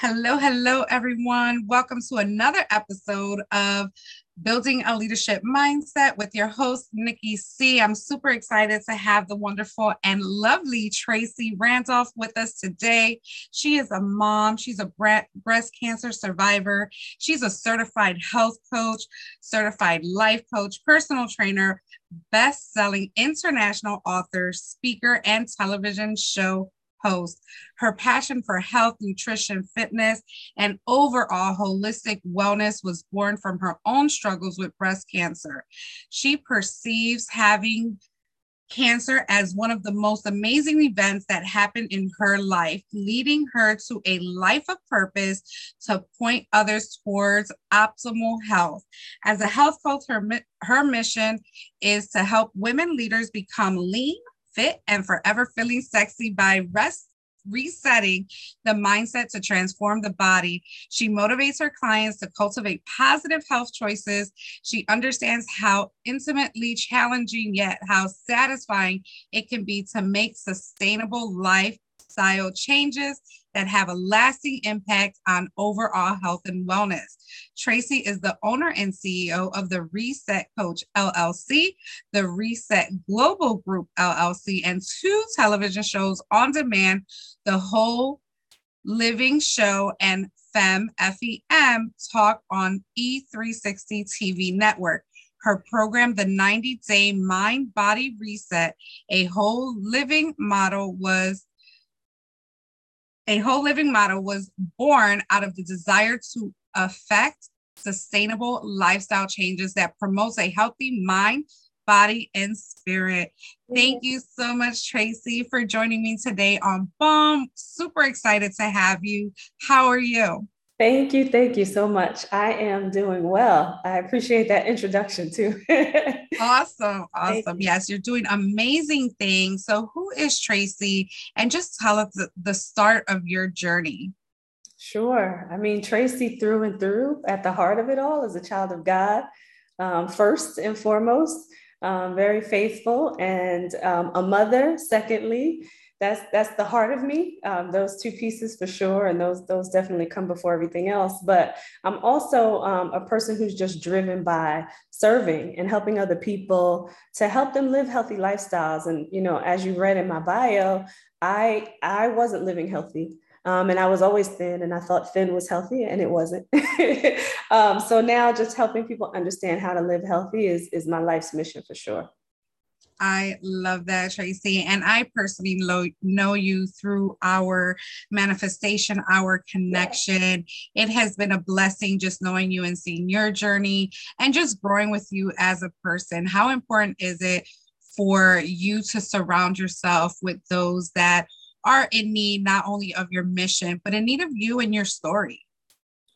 Hello, hello, everyone. Welcome to another episode of Building a Leadership Mindset with your host, Nikki C. I'm super excited to have the wonderful and lovely Tracie Randolph with us today. She is a mom, she's a breast cancer survivor, she's a certified health coach, certified life coach, personal trainer, best selling international author, speaker, and television show host. Her passion for health, nutrition, fitness, and overall holistic wellness was born from her own struggles with breast cancer. She perceives having cancer as one of the most amazing events that happened in her life, leading her to a life of purpose to point others towards optimal health. As a health coach, her, her mission is to help women leaders become lean, fit and forever feeling sexy by rest resetting the mindset to transform the body. She motivates her clients to cultivate positive health choices. She understands how intimately challenging yet how satisfying it can be to make sustainable lifestyle changes that have a lasting impact on overall health and wellness. Tracie is the owner and CEO of the Reset Coach LLC, the Reset Global Group LLC, and two television shows on demand, The Whole Living Show and FEM, FEM, talk on E360 TV network. Her program, The 90 Day Mind Body Reset, a whole living model, was a whole living model was born out of the desire to affect sustainable lifestyle changes that promotes a healthy mind, body, and spirit. Thank you so much, Tracie, for joining me today on BOOM. Super excited to have you. How are you? Thank you. Thank you so much. I am doing well. I appreciate that introduction too. awesome. Awesome. Yes, you're doing amazing things. So, who is Tracie? And just tell us the, the start of your journey. Sure. I mean, Tracie, through and through, at the heart of it all, is a child of God, um, first and foremost, um, very faithful, and um, a mother, secondly that's that's the heart of me. Um, those two pieces for sure, and those those definitely come before everything else. But I'm also um, a person who's just driven by serving and helping other people to help them live healthy lifestyles. And you know, as you read in my bio, I I wasn't living healthy. Um, and I was always thin, and I thought thin was healthy, and it wasn't. um, so now, just helping people understand how to live healthy is is my life's mission for sure. I love that, Tracie. And I personally lo- know you through our manifestation, our connection. It has been a blessing just knowing you and seeing your journey and just growing with you as a person. How important is it for you to surround yourself with those that are in need not only of your mission, but in need of you and your story?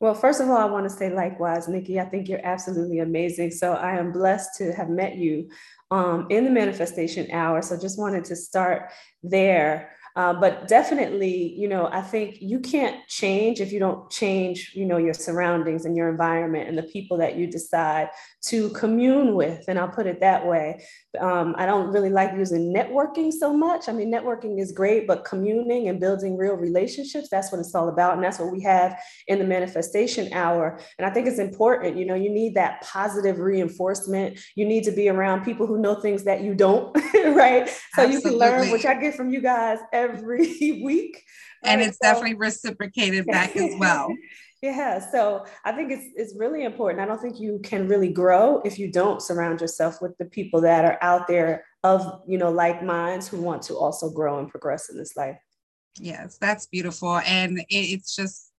Well, first of all, I want to say likewise, Nikki. I think you're absolutely amazing. So I am blessed to have met you um, in the manifestation hour. So just wanted to start there. Uh, but definitely, you know, I think you can't change if you don't change, you know, your surroundings and your environment and the people that you decide to commune with. And I'll put it that way. Um, I don't really like using networking so much. I mean, networking is great, but communing and building real relationships, that's what it's all about. And that's what we have in the manifestation hour. And I think it's important, you know, you need that positive reinforcement. You need to be around people who know things that you don't, right? So Absolutely. you can learn, which I get from you guys every week. And right? it's so, definitely reciprocated back as well. Yeah, so I think it's it's really important. I don't think you can really grow if you don't surround yourself with the people that are out there of you know like minds who want to also grow and progress in this life. Yes, that's beautiful, and it, it's just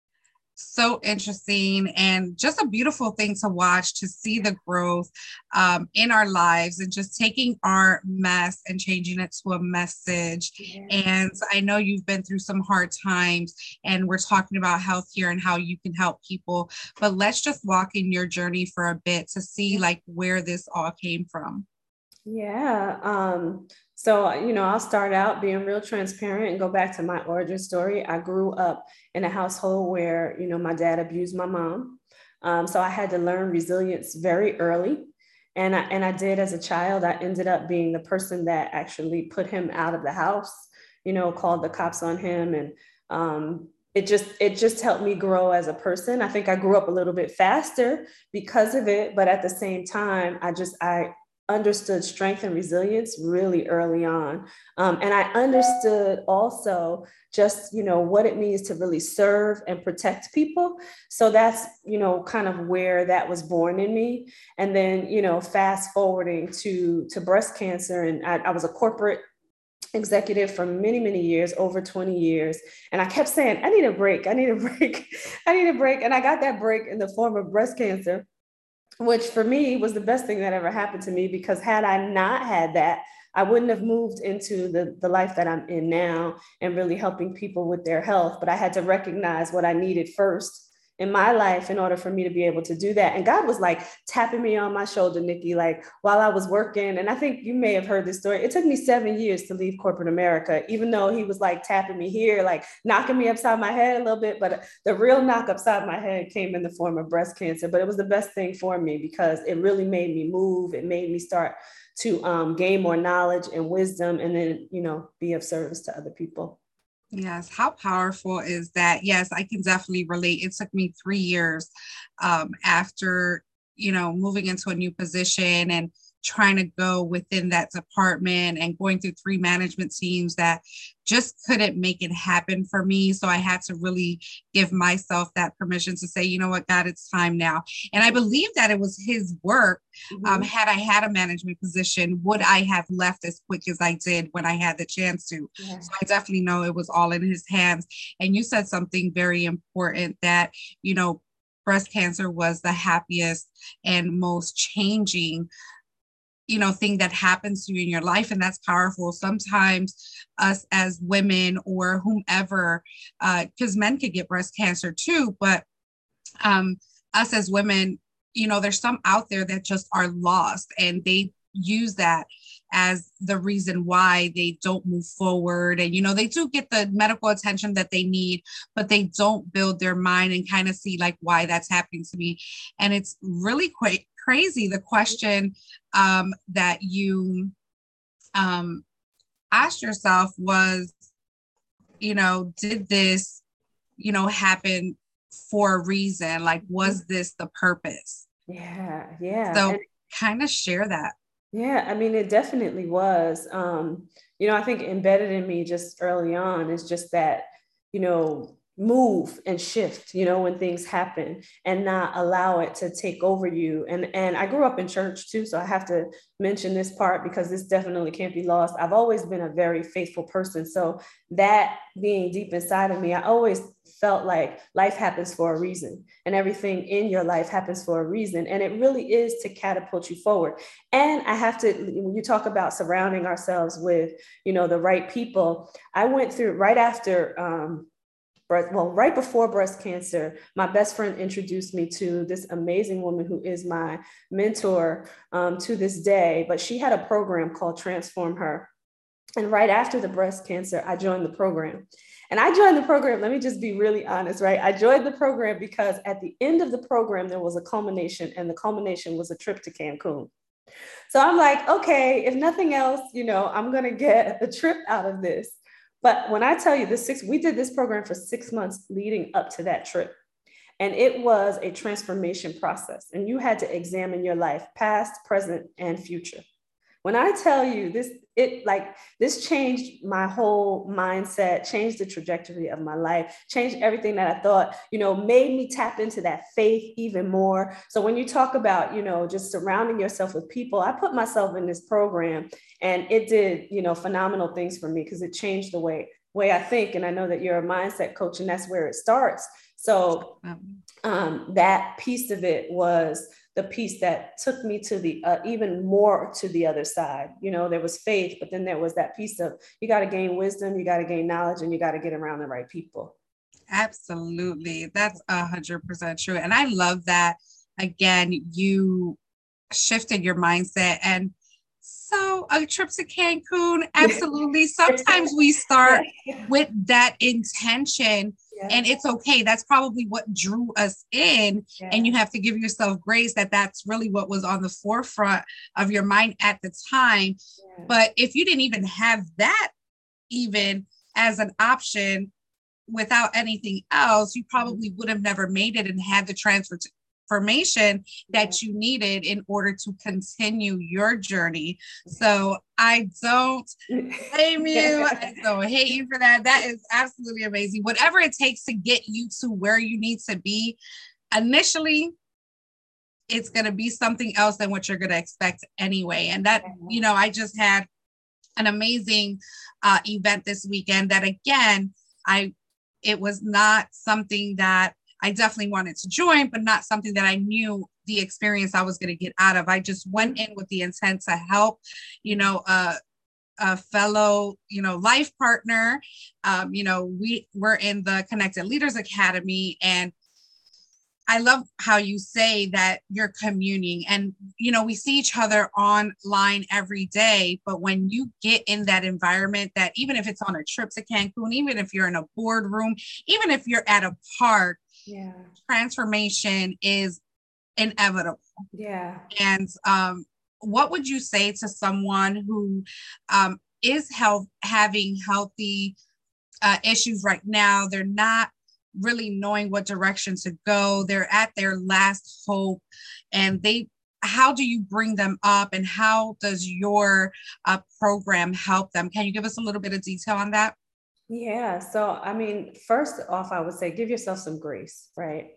so interesting and just a beautiful thing to watch to see the growth um, in our lives and just taking our mess and changing it to a message. Yeah. And I know you've been through some hard times and we're talking about health here and how you can help people, but let's just walk in your journey for a bit to see like where this all came from. Yeah. Um, so, you know, I'll start out being real transparent and go back to my origin story. I grew up in a household where, you know, my dad abused my mom. Um, so I had to learn resilience very early. And I, and I did as a child. I ended up being the person that actually put him out of the house, you know, called the cops on him and um, it just it just helped me grow as a person i think i grew up a little bit faster because of it but at the same time i just i understood strength and resilience really early on. Um, and i understood also just you know what it means to really serve and protect people. So that's you know kind of where that was born in me. And then you know fast forwarding to to breast cancer and I, I was a corporate executive for many many years over 20 years. And i kept saying i need a break. I need a break. I need a break. And i got that break in the form of breast cancer which for me was the best thing that ever happened to me because had I not had that, I wouldn't have moved into the, the life that I'm in now and really helping people with their health. But I had to recognize what I needed first in my life in order for me to be able to do that. And God was like tapping me on my shoulder, Nikki, like while I was working. And I think you may have heard this story. It took me seven years to leave corporate America, even though he was like tapping me here, like knocking me upside my head a little bit. But the real knock upside my head came in the form of breast cancer. But it was the best thing for me because it really made me move. It made me start to um, gain more knowledge and wisdom and then, you know, be of service to other people. Yes, how powerful is that? Yes, I can definitely relate. It took me three years um, after, you know, moving into a new position and trying to go within that department and going through three management teams that just couldn't make it happen for me. So I had to really give myself that permission to say, you know what, God, it's time now. And I believe that it was His work. Um, mm-hmm. Um, had I had a management position, would I have left as quick as I did when I had the chance to? Yeah. So I definitely know it was all in His hands. And you said something very important that, you know, breast cancer was the happiest and most changing you know thing that happens to you in your life and that's powerful. Sometimes us as women or whomever because uh, men could get breast cancer too but um us as women you know there's some out there that just are lost and they use that as the reason why they don't move forward. And you know they do get the medical attention that they need but they don't build their mind and kind of see like why that's happening to me. And it's really quite crazy the question um, that you um, asked yourself was, you know, did this, you know, happen for a reason? Like, was this the purpose? Yeah, yeah. So, kind of share that. Yeah, I mean, it definitely was. Um, you know, I think embedded in me just early on is just that, you know, move and shift you know when things happen and not allow it to take over you. And and i grew up in church too so i have to mention this part because this definitely can't be lost. I've always been a very faithful person so that being deep inside of me i always felt like life happens for a reason and everything in your life happens for a reason and it really is to catapult you forward. And i have to when you talk about surrounding ourselves with you know the right people i went through right after um, breast, well, right before breast cancer, my best friend introduced me to this amazing woman who is my mentor um, to this day. But she had a program called Transform Her. And right after the breast cancer, I joined the program. And I joined the program, let me just be really honest, right? I joined the program because at the end of the program, there was a culmination, and the culmination was a trip to Cancun. So I'm like, okay, if nothing else, you know, I'm going to get a trip out of this. But when I tell you this six, we did this program for six months leading up to that trip. And it was a transformation process. And you had to examine your life, past, present, and future. When I tell you this, it like this changed my whole mindset, changed the trajectory of my life, changed everything that I thought, you know, made me tap into that faith even more. So when you talk about, you know, just surrounding yourself with people, I put myself in this program and it did, you know, phenomenal things for me because it changed the way way I think. And I know that you're a mindset coach and that's where it starts. So um, that piece of it was the piece that took me to the uh, even more to the other side. You know, there was faith, but then there was that piece of you got to gain wisdom, you got to gain knowledge, and you got to get around the right people. Absolutely. That's a hundred percent true. And I love that again, you shifted your mindset and so a trip to Cancun, absolutely. Sometimes we start with that intention and it's okay that's probably what drew us in yeah. and you have to give yourself grace that that's really what was on the forefront of your mind at the time yeah. but if you didn't even have that even as an option without anything else, you mm-hmm. probably would have never made it and had the transformation that you needed in order to continue your journey. So I don't blame you. I don't hate you for that. That is absolutely amazing. Whatever it takes to get you to where you need to be initially, it's going to be something else than what you're going to expect anyway. And that, you know, I just had an amazing uh, event this weekend that again, I it was not something that I definitely wanted to join, but not something that I knew the experience I was going to get out of. I just went in with the intent to help, you know, uh, a fellow, you know, life partner. Um, you know, we we're in the Connected Leaders Academy, and I love how you say that you're communing and you know we see each other online every day but when you get in that environment that even if it's on a trip to Cancun even if you're in a boardroom even if you're at a park yeah transformation is inevitable yeah and um what would you say to someone who um is health having healthy uh, issues right now they're not really knowing what direction to go. They're at their last hope and they how do you bring them up and how does your uh, program help them? Can you give us a little bit of detail on that? Yeah. So, I mean, first off, I would say give yourself some grace, right?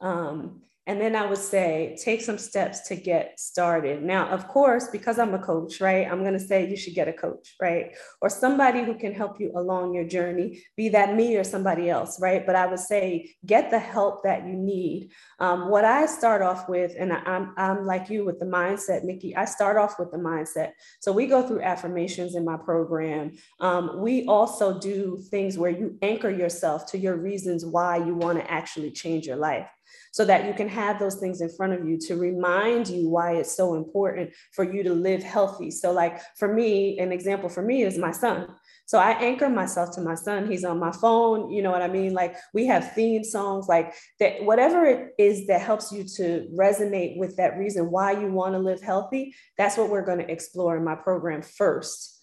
Um, and then I would say, take some steps to get started. Now, of course, because I'm a coach, right? I'm going to say you should get a coach, right? Or somebody who can help you along your journey, be that me or somebody else, right? But I would say, get the help that you need. Um, what I start off with, and I'm, I'm like you with the mindset, Nikki, I start off with the mindset. So we go through affirmations in my program. Um, we also do things where you anchor yourself to your reasons why you want to actually change your life so that you can have those things in front of you to remind you why it's so important for you to live healthy. So, like for me, an example for me is my son. So I anchor myself to my son. He's on my phone. You know what I mean? Like we have theme songs, like that, whatever it is that helps you to resonate with that reason why you want to live healthy. That's what we're going to explore in my program first.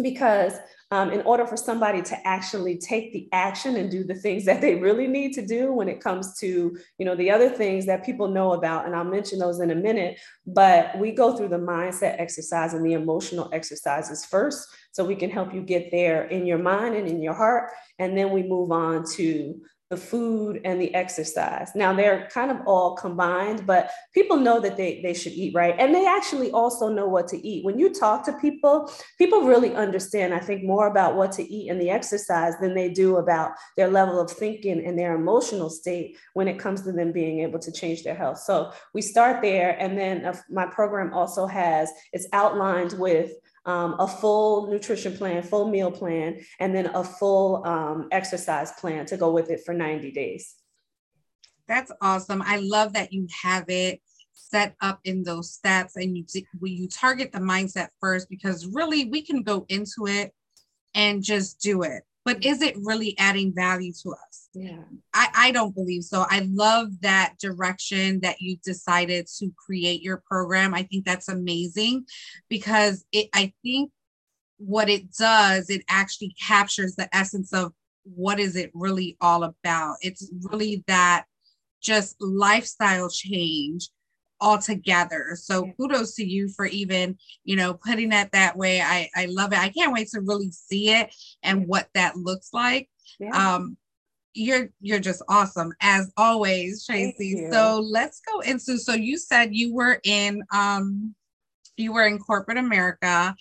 Because um, in order for somebody to actually take the action and do the things that they really need to do when it comes to you know the other things that people know about and i'll mention those in a minute but we go through the mindset exercise and the emotional exercises first so we can help you get there in your mind and in your heart and then we move on to the food and the exercise. Now they're kind of all combined, but people know that they, they should eat right. And they actually also know what to eat. When you talk to people, people really understand, I think, more about what to eat and the exercise than they do about their level of thinking and their emotional state when it comes to them being able to change their health. So we start there. And then uh, my program also has, it's outlined with um, a full nutrition plan, full meal plan, and then a full um, exercise plan to go with it for 90 days. That's awesome. I love that you have it set up in those steps and you you target the mindset first because really we can go into it and just do it but is it really adding value to us? Yeah. I, I don't believe so. I love that direction that you decided to create your program. I think that's amazing because it I think what it does, it actually captures the essence of what is it really all about. It's really that just lifestyle change altogether. So kudos to you for even, you know, putting it that way. I, I love it. I can't wait to really see it and what that looks like. Yeah. Um, you're you're just awesome as always, Tracie. So let's go into so you said you were in um you were in corporate America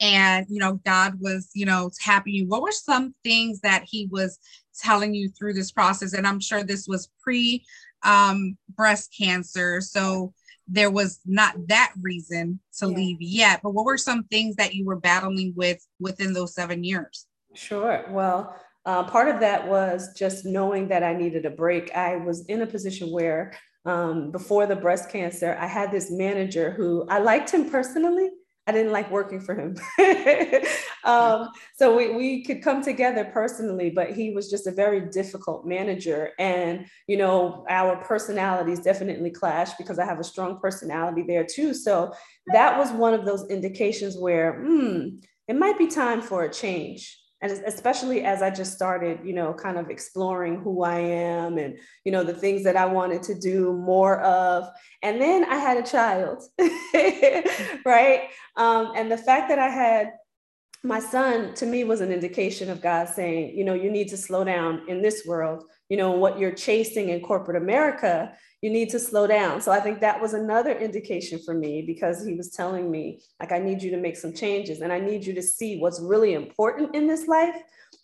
and you know God was, you know, tapping you. What were some things that he was telling you through this process? And I'm sure this was pre um breast cancer. So there was not that reason to yeah. leave yet. But what were some things that you were battling with within those seven years? Sure. Well, uh, part of that was just knowing that I needed a break. I was in a position where um, before the breast cancer, I had this manager who I liked him personally, I didn't like working for him. um, so we, we could come together personally, but he was just a very difficult manager. And, you know, our personalities definitely clashed because I have a strong personality there too. So that was one of those indications where, hmm, it might be time for a change. And especially as I just started, you know, kind of exploring who I am and, you know, the things that I wanted to do more of. And then I had a child, right? Um, and the fact that I had my son to me was an indication of God saying, you know, you need to slow down in this world. You know, what you're chasing in corporate America, you need to slow down. So I think that was another indication for me because he was telling me, like, I need you to make some changes and I need you to see what's really important in this life,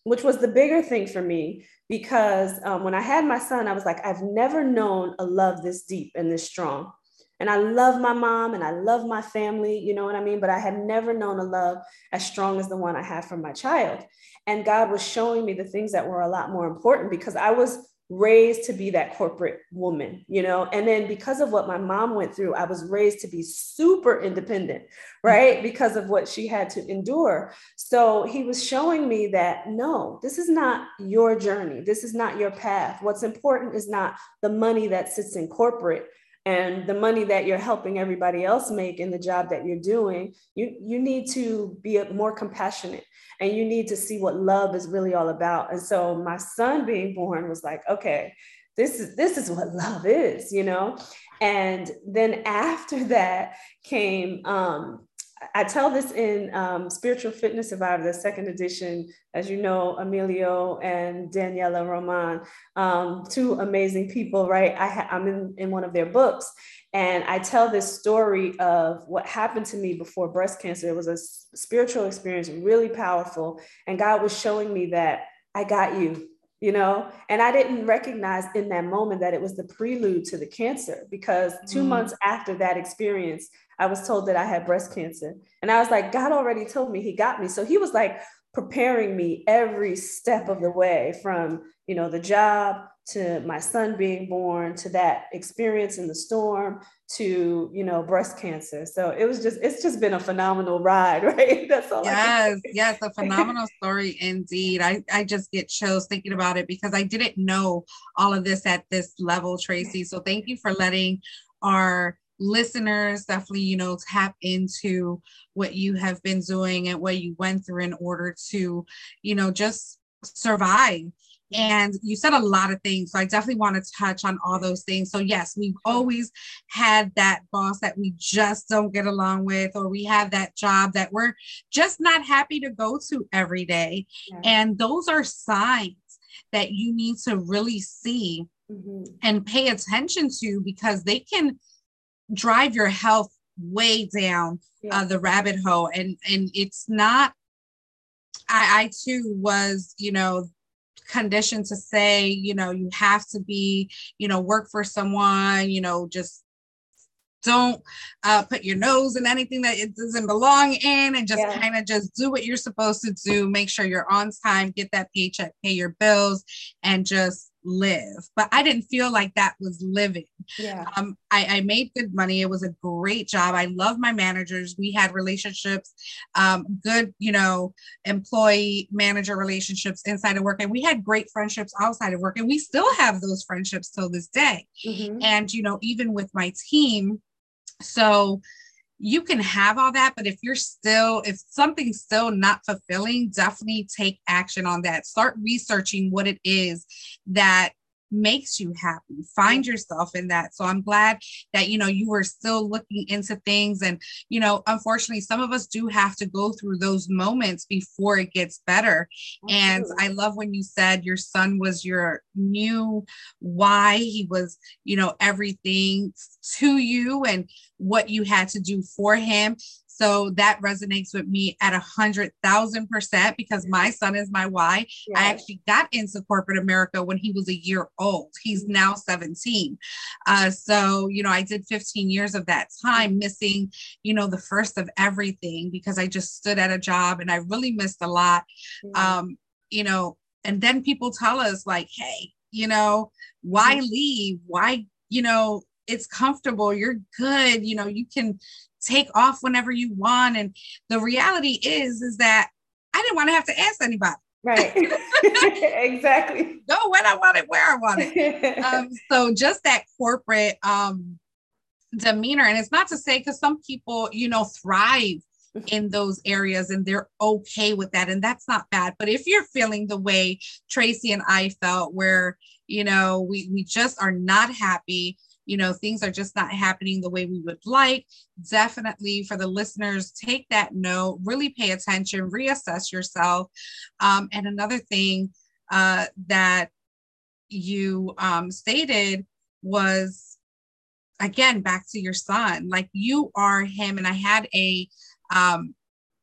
which was the bigger thing for me. Because um, when I had my son, I was like, I've never known a love this deep and this strong. And I love my mom and I love my family, you know what I mean? But I had never known a love as strong as the one I had for my child. And God was showing me the things that were a lot more important because I was raised to be that corporate woman, you know? And then because of what my mom went through, I was raised to be super independent, right? Because of what she had to endure. So he was showing me that no, this is not your journey. This is not your path. What's important is not the money that sits in corporate and the money that you're helping everybody else make in the job that you're doing you you need to be more compassionate and you need to see what love is really all about. And so my son being born was like okay this is this is what love is you know? And then after that came um I tell this in um, Spiritual Fitness Survivor, the second edition. As you know, Emilio and Daniela Roman, um, two amazing people, right? I ha- I'm in, in one of their books. And I tell this story of what happened to me before breast cancer. It was a spiritual experience, really powerful. And God was showing me that I got you, you know and i didn't recognize in that moment that it was the prelude to the cancer because 2 mm. months after that experience I was told that I had breast cancer. And I was like, God already told me he got me. So he was like preparing me every step of the way from, you know, the job to my son being born to that experience in the storm to you know breast cancer. So it was just it's just been a phenomenal ride right? That's all yes yes a phenomenal story indeed. I i just get chills thinking about it because i didn't know all of this at this level tracie. So thank you for letting our listeners definitely you know tap into what you have been doing and what you went through in order to you know just survive and you said a lot of things so i definitely want to touch on all those things so yes we've always had that boss that we just don't get along with or we have that job that we're just not happy to go to every day yeah. and those are signs that you need to really see mm-hmm. and pay attention to because they can drive your health way down yeah. uh, the rabbit hole and and it's not I, I too was you know conditioned to say you know you have to be you know work for someone you know just don't uh, put your nose in anything that it doesn't belong in and just yeah. kind of just do what you're supposed to do make sure you're on time get that paycheck pay your bills and just live but i didn't feel like that was living. Yeah. Um I, I made good money. It was a great job. I love my managers. We had relationships um good you know employee manager relationships inside of work and we had great friendships outside of work and we still have those friendships till this day. Mm-hmm. and you know even with my team so you can have all that, but if you're still, if something's still not fulfilling, definitely take action on that. Start researching what it is that makes you happy. Find yourself in that. So i'm glad that you know you were still looking into things. And you know unfortunately some of us do have to go through those moments before it gets better. Absolutely. and i love when you said your son was your new why he was you know everything to you and what you had to do for him so that resonates with me at a hundred thousand percent because my son is my why. Yes. I actually got into corporate America when he was a year old. He's mm-hmm. now 17. Uh, so, you know, I did 15 years of that time missing, you know, the first of everything because I just stood at a job and I really missed a lot. Mm-hmm. Um, you know, and then people tell us like, hey, you know, why mm-hmm. leave? Why, you know, it's comfortable you're good you know you can take off whenever you want. And the reality is, is that I didn't want to have to ask anybody. Right. exactly. Go when I want it, where I want it. um, so just that corporate um, demeanor. And it's not to say because some people, you know, thrive in those areas and they're okay with that and that's not bad but if you're feeling the way tracie and i felt where you know we we just are not happy you know things are just not happening the way we would like definitely for the listeners take that note really pay attention reassess yourself. Um, and another thing uh, that you um, stated was again back to your son like you are him and i had a um,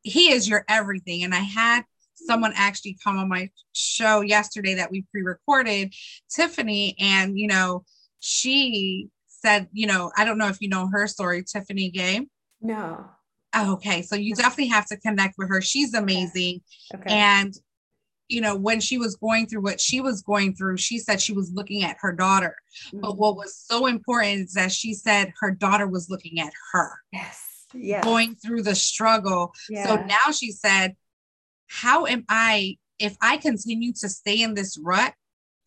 he is your everything and i had someone actually come on my show yesterday that we pre-recorded tiffany and you know she said, you know, I don't know if you know her story, Tiffany Gay. No. Oh, okay. So you definitely have to connect with her. She's amazing. Okay. And, you know, when she was going through what she was going through, she said she was looking at her daughter. Mm-hmm. But what was so important is that she said her daughter was looking at her. Yes. Yes. Going through the struggle. Yeah. So now she said, How am I, if I continue to stay in this rut,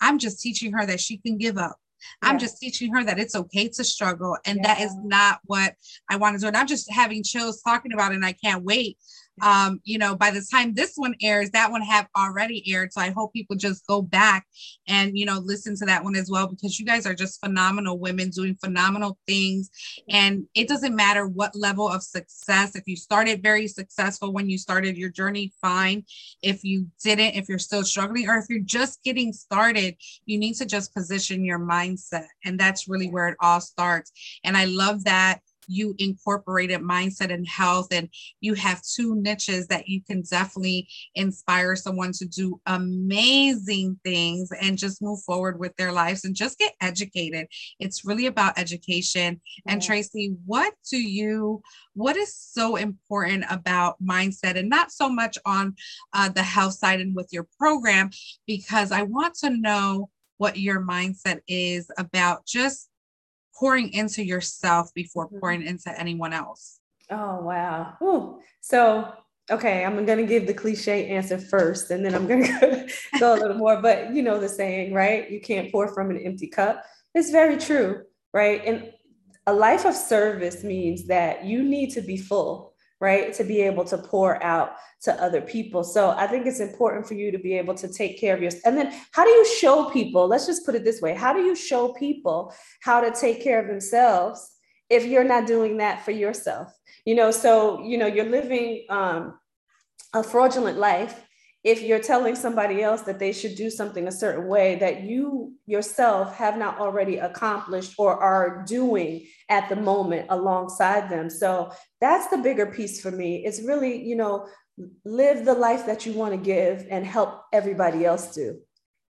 I'm just teaching her that she can give up. I'm just teaching her that it's okay to struggle. And yeah. that is not what I want to do. And I'm just having chills talking about it. And I can't wait um, you know, by the time this one airs, that one have already aired. So I hope people just go back and, you know, listen to that one as well, because you guys are just phenomenal women doing phenomenal things. And it doesn't matter what level of success. If you started very successful when you started your journey, fine. If you didn't, if you're still struggling, or if you're just getting started, you need to just position your mindset. And that's really where it all starts. And I love that you incorporated mindset and health and you have two niches that you can definitely inspire someone to do amazing things and just move forward with their lives and just get educated. It's really about education. And tracie what do you what is so important about mindset? And not so much on uh, the health side and with your program because i want to know what your mindset is about just pouring into yourself before mm-hmm. pouring into anyone else. Oh, wow. Ooh. So, okay, I'm going to give the cliche answer first, and then I'm going to go a little more. But you know the saying, right? You can't pour from an empty cup. It's very true, right? And a life of service means that you need to be full right? To be able to pour out to other people. So I think it's important for you to be able to take care of yourself. And then how do you show people, let's just put it this way, how do you show people how to take care of themselves if you're not doing that for yourself? You know, so, you know, you're living um, a fraudulent life if you're telling somebody else that they should do something a certain way that you yourself have not already accomplished or are doing at the moment alongside them. So that's the bigger piece for me. It's really you know live the life that you want to give and help everybody else do.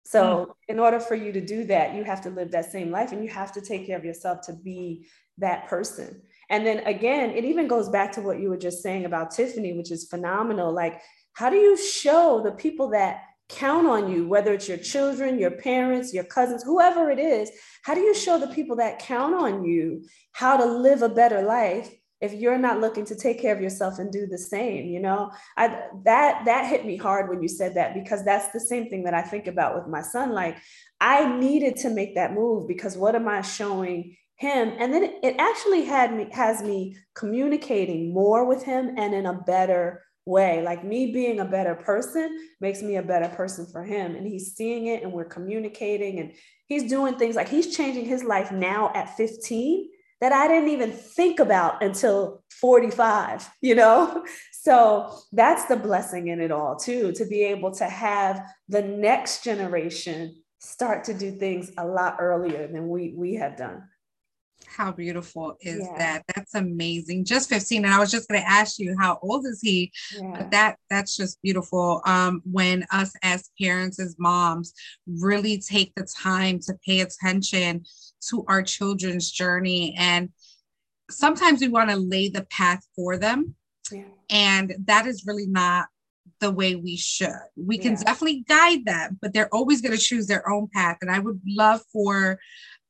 So mm. in order for you to do that you have to live that same life and you have to take care of yourself to be that person. And then again it even goes back to what you were just saying about tiffany which is phenomenal. Like how do you show the people that count on you, whether it's your children, your parents, your cousins, whoever it is, how do you show the people that count on you how to live a better life if you're not looking to take care of yourself and do the same you know? I that that hit me hard when you said that because that's the same thing that i think about with my son like i needed to make that move because what am i showing him? And then it actually had me has me communicating more with him and in a better way. Like me being a better person makes me a better person for him. And he's seeing it and we're communicating and he's doing things like he's changing his life now at 15 that I didn't even think about until 45, you know? So that's the blessing in it all, too, to be able to have the next generation start to do things a lot earlier than we, we have done. How beautiful is yeah. that? That's amazing. Just 15. And I was just going to ask you, how old is he? Yeah. But that that's just beautiful. Um, when us as parents, as moms, really take the time to pay attention to our children's journey. And sometimes we want to lay the path for them. Yeah. And that is really not the way we should. We can yeah. definitely guide them, but they're always going to choose their own path. And I would love for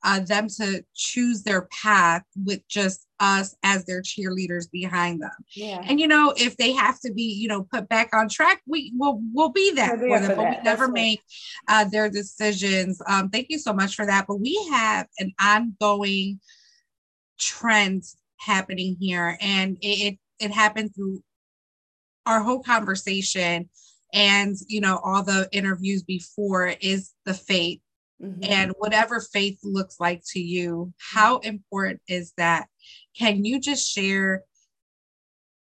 uh, them to choose their path with just us as their cheerleaders behind them. Yeah. And you know, if they have to be, you know, put back on track, we will we'll be that for them. For but we never That's make uh, their decisions. Um, thank you so much for that. But we have an ongoing trend happening here, and it it, it happened through our whole conversation and you know all the interviews before is the faith mm-hmm. and whatever faith looks like to you how important is that? Can you just share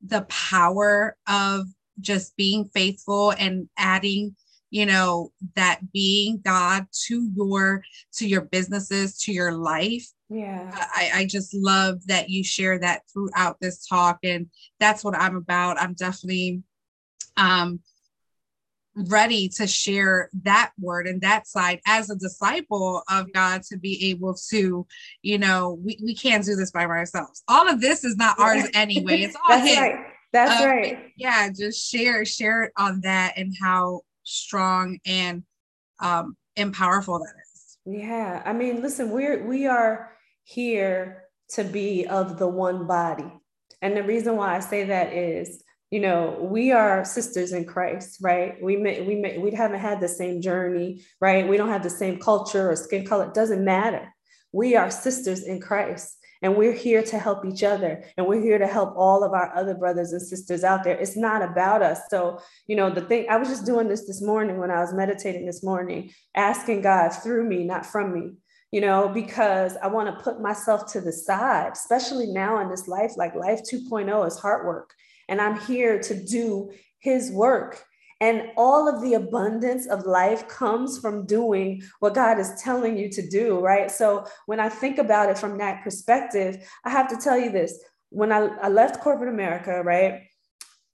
the power of just being faithful and adding you know that being god to your to your businesses to your life? Yeah. I i just love that you share that throughout this talk and that's what i'm about. I'm definitely um ready to share that word and that side as a disciple of God to be able to, you know, we, we can't do this by ourselves. All of this is not ours anyway. It's all That's. Right. That's uh, right. Yeah, just share share it on that and how strong and um and powerful that is. Yeah. I mean, listen, we're we are here to be of the one body. And the reason why I say that is you know we are sisters in christ right? We may, we may, we haven't had the same journey right? We don't have the same culture or skin color. It doesn't matter. We are sisters in christ and we're here to help each other and we're here to help all of our other brothers and sisters out there. It's not about us. So you know the thing i was just doing this this morning when i was meditating this morning asking god through me not from me you know, because I want to put myself to the side, especially now in this life. Like life 2.0 is hard work and I'm here to do his work. And all of the abundance of life comes from doing what God is telling you to do, right? So when I think about it from that perspective, I have to tell you this. When I, I left corporate America, right?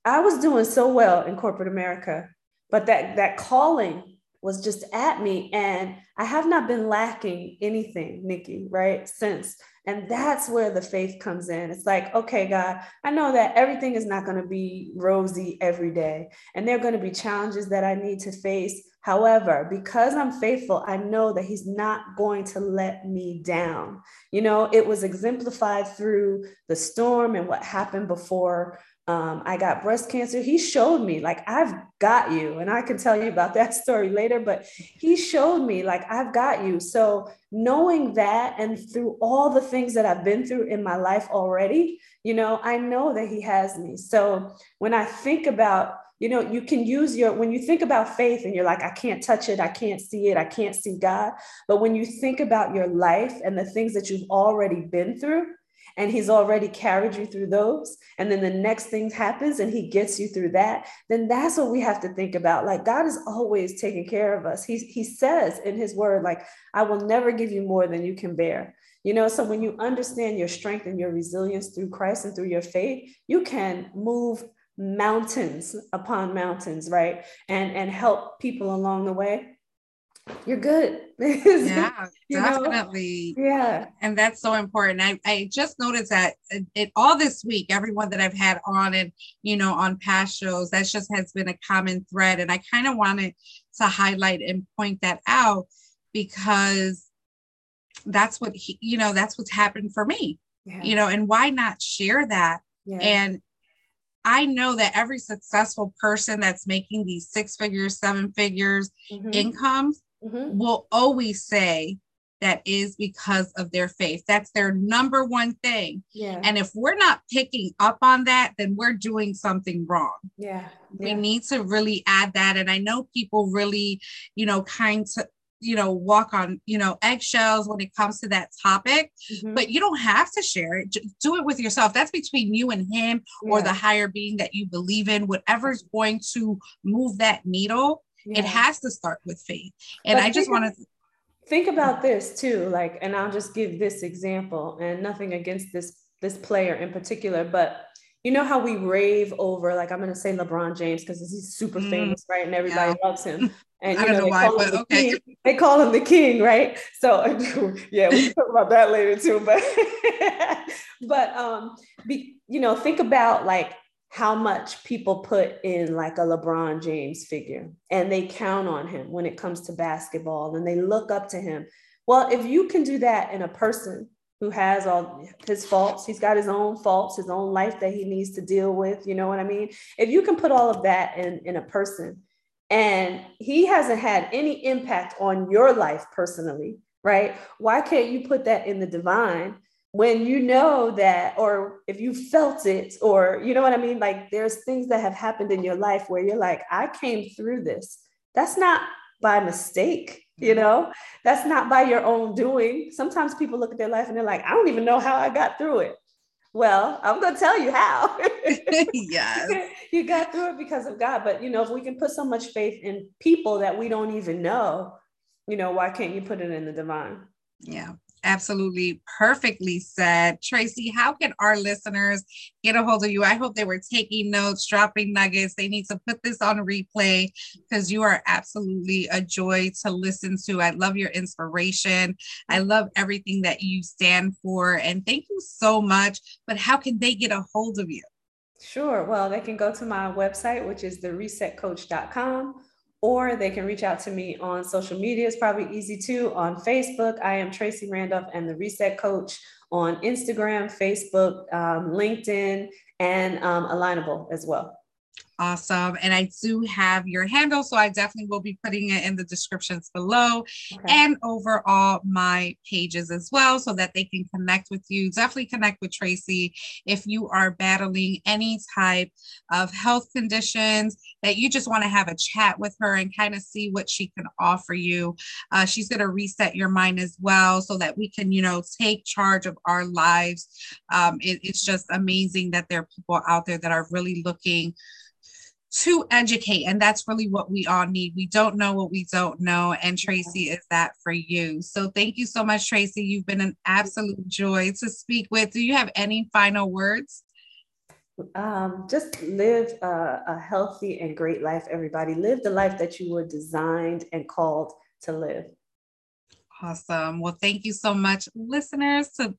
I was doing so well in corporate America, but that that calling was just at me and I have not been lacking anything, Nikki, right? Since and that's where the faith comes in. It's like, okay, God, I know that everything is not going to be rosy every day. And there are going to be challenges that I need to face. However, because I'm faithful, I know that He's not going to let me down. You know, it was exemplified through the storm and what happened before um, I got breast cancer. He showed me, like, I've got you. And I can tell you about that story later, but he showed me, like, I've got you. So, knowing that, and through all the things that I've been through in my life already, you know, I know that he has me. So, when I think about, you know, you can use your, when you think about faith and you're like, I can't touch it, I can't see it, I can't see God. But when you think about your life and the things that you've already been through, and he's already carried you through those and then the next thing happens and he gets you through that then that's what we have to think about like god is always taking care of us he, he says in his word like i will never give you more than you can bear you know so when you understand your strength and your resilience through christ and through your faith you can move mountains upon mountains right and and help people along the way you're good. yeah, definitely. Know? Yeah. And that's so important. I, I just noticed that it, it, all this week, everyone that I've had on and, you know, on past shows, that just has been a common thread. And I kind of wanted to highlight and point that out because that's what he, you know, that's what's happened for me, yeah. you know, and why not share that? Yeah. And I know that every successful person that's making these six figures, seven figures mm-hmm. incomes mm-hmm. will always say that is because of their faith. That's their number one thing. Yeah. And if we're not picking up on that, then we're doing something wrong. Yeah. We need to really add that. And I know people really, you know, kind of you know walk on you know eggshells when it comes to that topic mm-hmm. but you don't have to share it do it with yourself that's between you and him yeah. or the higher being that you believe in whatever's going to move that needle yeah. it has to start with faith and but i just want to think about this too like and i'll just give this example and nothing against this this player in particular but you know how we rave over like i'm going to say lebron james because he's super mm, famous right and everybody yeah. loves him and you know, know, they, why, call him the okay. king. they call him the king right so yeah we can talk about that later too but but um be, you know think about like how much people put in like a LeBron James figure and they count on him when it comes to basketball and they look up to him. Well, if you can do that in a person who has all his faults, he's got his own faults, his own life that he needs to deal with, you know what I mean? If you can put all of that in, in a person and he hasn't had any impact on your life personally, right? Why can't you put that in the divine when you know that, or if you felt it, or you know what I mean, like there's things that have happened in your life where you're like, I came through this. That's not by mistake, you mm-hmm. know, that's not by your own doing. Sometimes people look at their life and they're like, I don't even know how I got through it. Well, I'm going to tell you how. yes. you got through it because of God. But, you know, if we can put so much faith in people that we don't even know, you know, why can't you put it in the divine? Yeah. Absolutely perfectly said. Tracie, how can our listeners get a hold of you? I hope they were taking notes, dropping nuggets. They need to put this on replay because you are absolutely a joy to listen to. I love your inspiration. I love everything that you stand for. And thank you so much. But how can they get a hold of you? Sure. Well, they can go to my website, which is theresetcoach.com or they can reach out to me on social media. It's probably easy too. On Facebook, I am Tracie Randolph and the Reset Coach. On Instagram, Facebook, um, LinkedIn, and um, Alignable as well. Awesome. And I do have your handle, so I definitely will be putting it in the descriptions below okay. and over all my pages as well so that they can connect with you. Definitely connect with Tracie if you are battling any type of health conditions that you just want to have a chat with her and kind of see what she can offer you. Uh, she's going to reset your mind as well so that we can, you know, take charge of our lives. Um, it, it's just amazing that there are people out there that are really looking to educate. And that's really what we all need. We don't know what we don't know. And Tracie is that for you. So thank you so much, Tracie. You've been an absolute joy to speak with. Do you have any final words? Um, just live a, a healthy and great life, everybody. Live the life that you were designed and called to live. Awesome. Well, thank you so much, listeners. To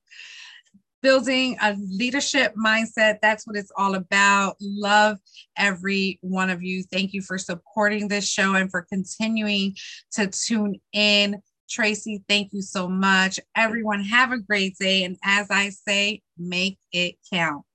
building a leadership mindset. That's what it's all about. Love every one of you. Thank you for supporting this show and for continuing to tune in. Tracie, thank you so much. Everyone, have a great day. And as I say, make it count.